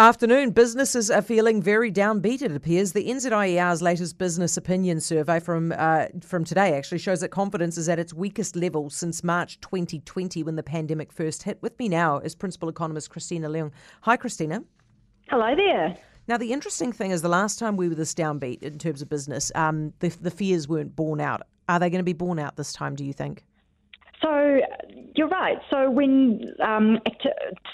Afternoon. Businesses are feeling very downbeat, it appears. The NZIER's latest business opinion survey from, uh, from today actually shows that confidence is at its weakest level since March 2020 when the pandemic first hit. With me now is Principal Economist Christina Leung. Hi, Christina. Hello there. Now, the interesting thing is the last time we were this downbeat in terms of business, um, the, the fears weren't borne out. Are they going to be borne out this time, do you think? So you're right. So when um,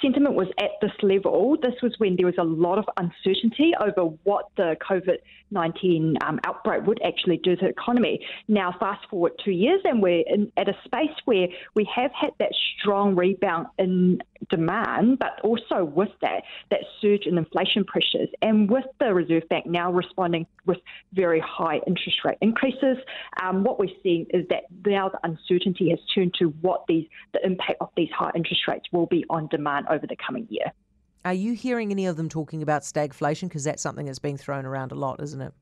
sentiment was at this level, this was when there was a lot of uncertainty over what the COVID 19 um, outbreak would actually do to the economy. Now, fast forward two years, and we're in, at a space where we have had that strong rebound in demand, but also with that, that surge in inflation pressures, and with the Reserve Bank now responding with very high interest rate increases, um, what we're seeing is that now the uncertainty has turned to what these the impact of these high interest rates will be on demand over the coming year. Are you hearing any of them talking about stagflation? Because that's something that's being thrown around a lot, isn't it?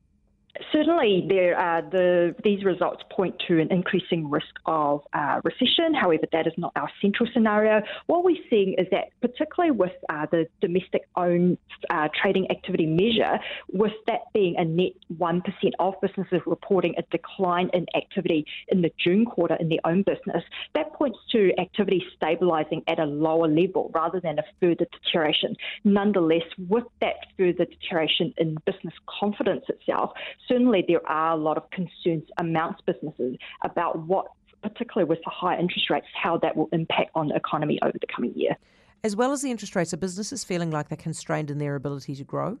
Certainly, there are the, these results point to an increasing risk of uh, recession. However, that is not our central scenario. What we're seeing is that, particularly with uh, the domestic owned uh, trading activity measure, with that being a net 1% of businesses reporting a decline in activity in the June quarter in their own business, that points to activity stabilising at a lower level rather than a further deterioration. Nonetheless, with that further deterioration in business confidence itself, certainly there are a lot of concerns amongst businesses about what, particularly with the high interest rates, how that will impact on the economy over the coming year. As well as the interest rates, are businesses feeling like they're constrained in their ability to grow?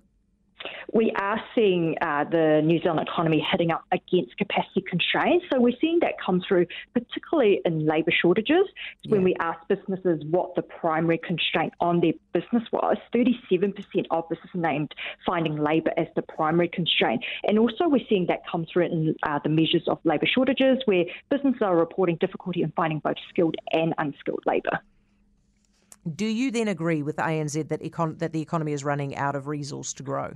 We are seeing uh, the New Zealand economy hitting up against capacity constraints. So we're seeing that come through, particularly in labour shortages. Yeah. When we ask businesses what the primary constraint on their business was, 37% of businesses named finding labour as the primary constraint. And also we're seeing that come through in uh, the measures of labour shortages, where businesses are reporting difficulty in finding both skilled and unskilled labour. Do you then agree with ANZ that, econ- that the economy is running out of resource to grow?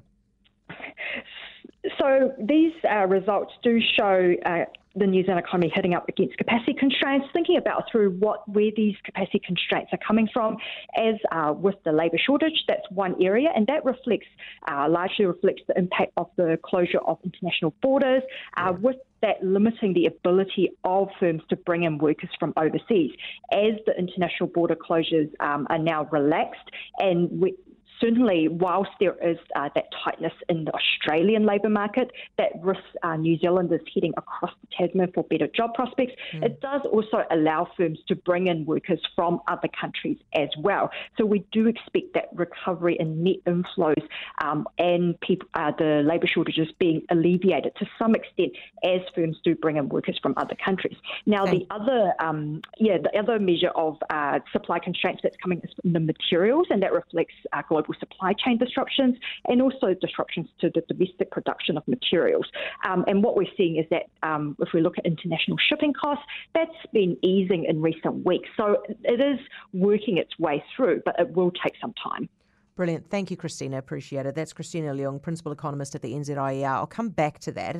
So these uh, results do show uh, the New Zealand economy hitting up against capacity constraints, thinking about through what where these capacity constraints are coming from. As uh, with the labour shortage, that's one area, and that reflects uh, largely reflects the impact of the closure of international borders, uh, with that limiting the ability of firms to bring in workers from overseas. As the international border closures um, are now relaxed, and we, certainly, whilst there is uh, that tightness in the Australian labour market that risks uh, New Zealanders heading across the Tasman for better job prospects, mm. it does also allow firms to bring in workers from other countries as well. So we do expect that recovery in net inflows um, and people, uh, the labour shortages being alleviated to some extent as firms do bring in workers from other countries. Now, okay. the other, um, yeah, the other measure of uh, supply constraints that's coming is from the materials, and that reflects uh, global supply chain disruptions and also disruptions to the domestic production of materials. Um, and what we're seeing is that um, if we look at international shipping costs, that's been easing in recent weeks. So it is working its way through, but it will take some time. Brilliant. Thank you, Christina. Appreciate it. That's Christina Leung, Principal Economist at the NZIER. I'll come back to that.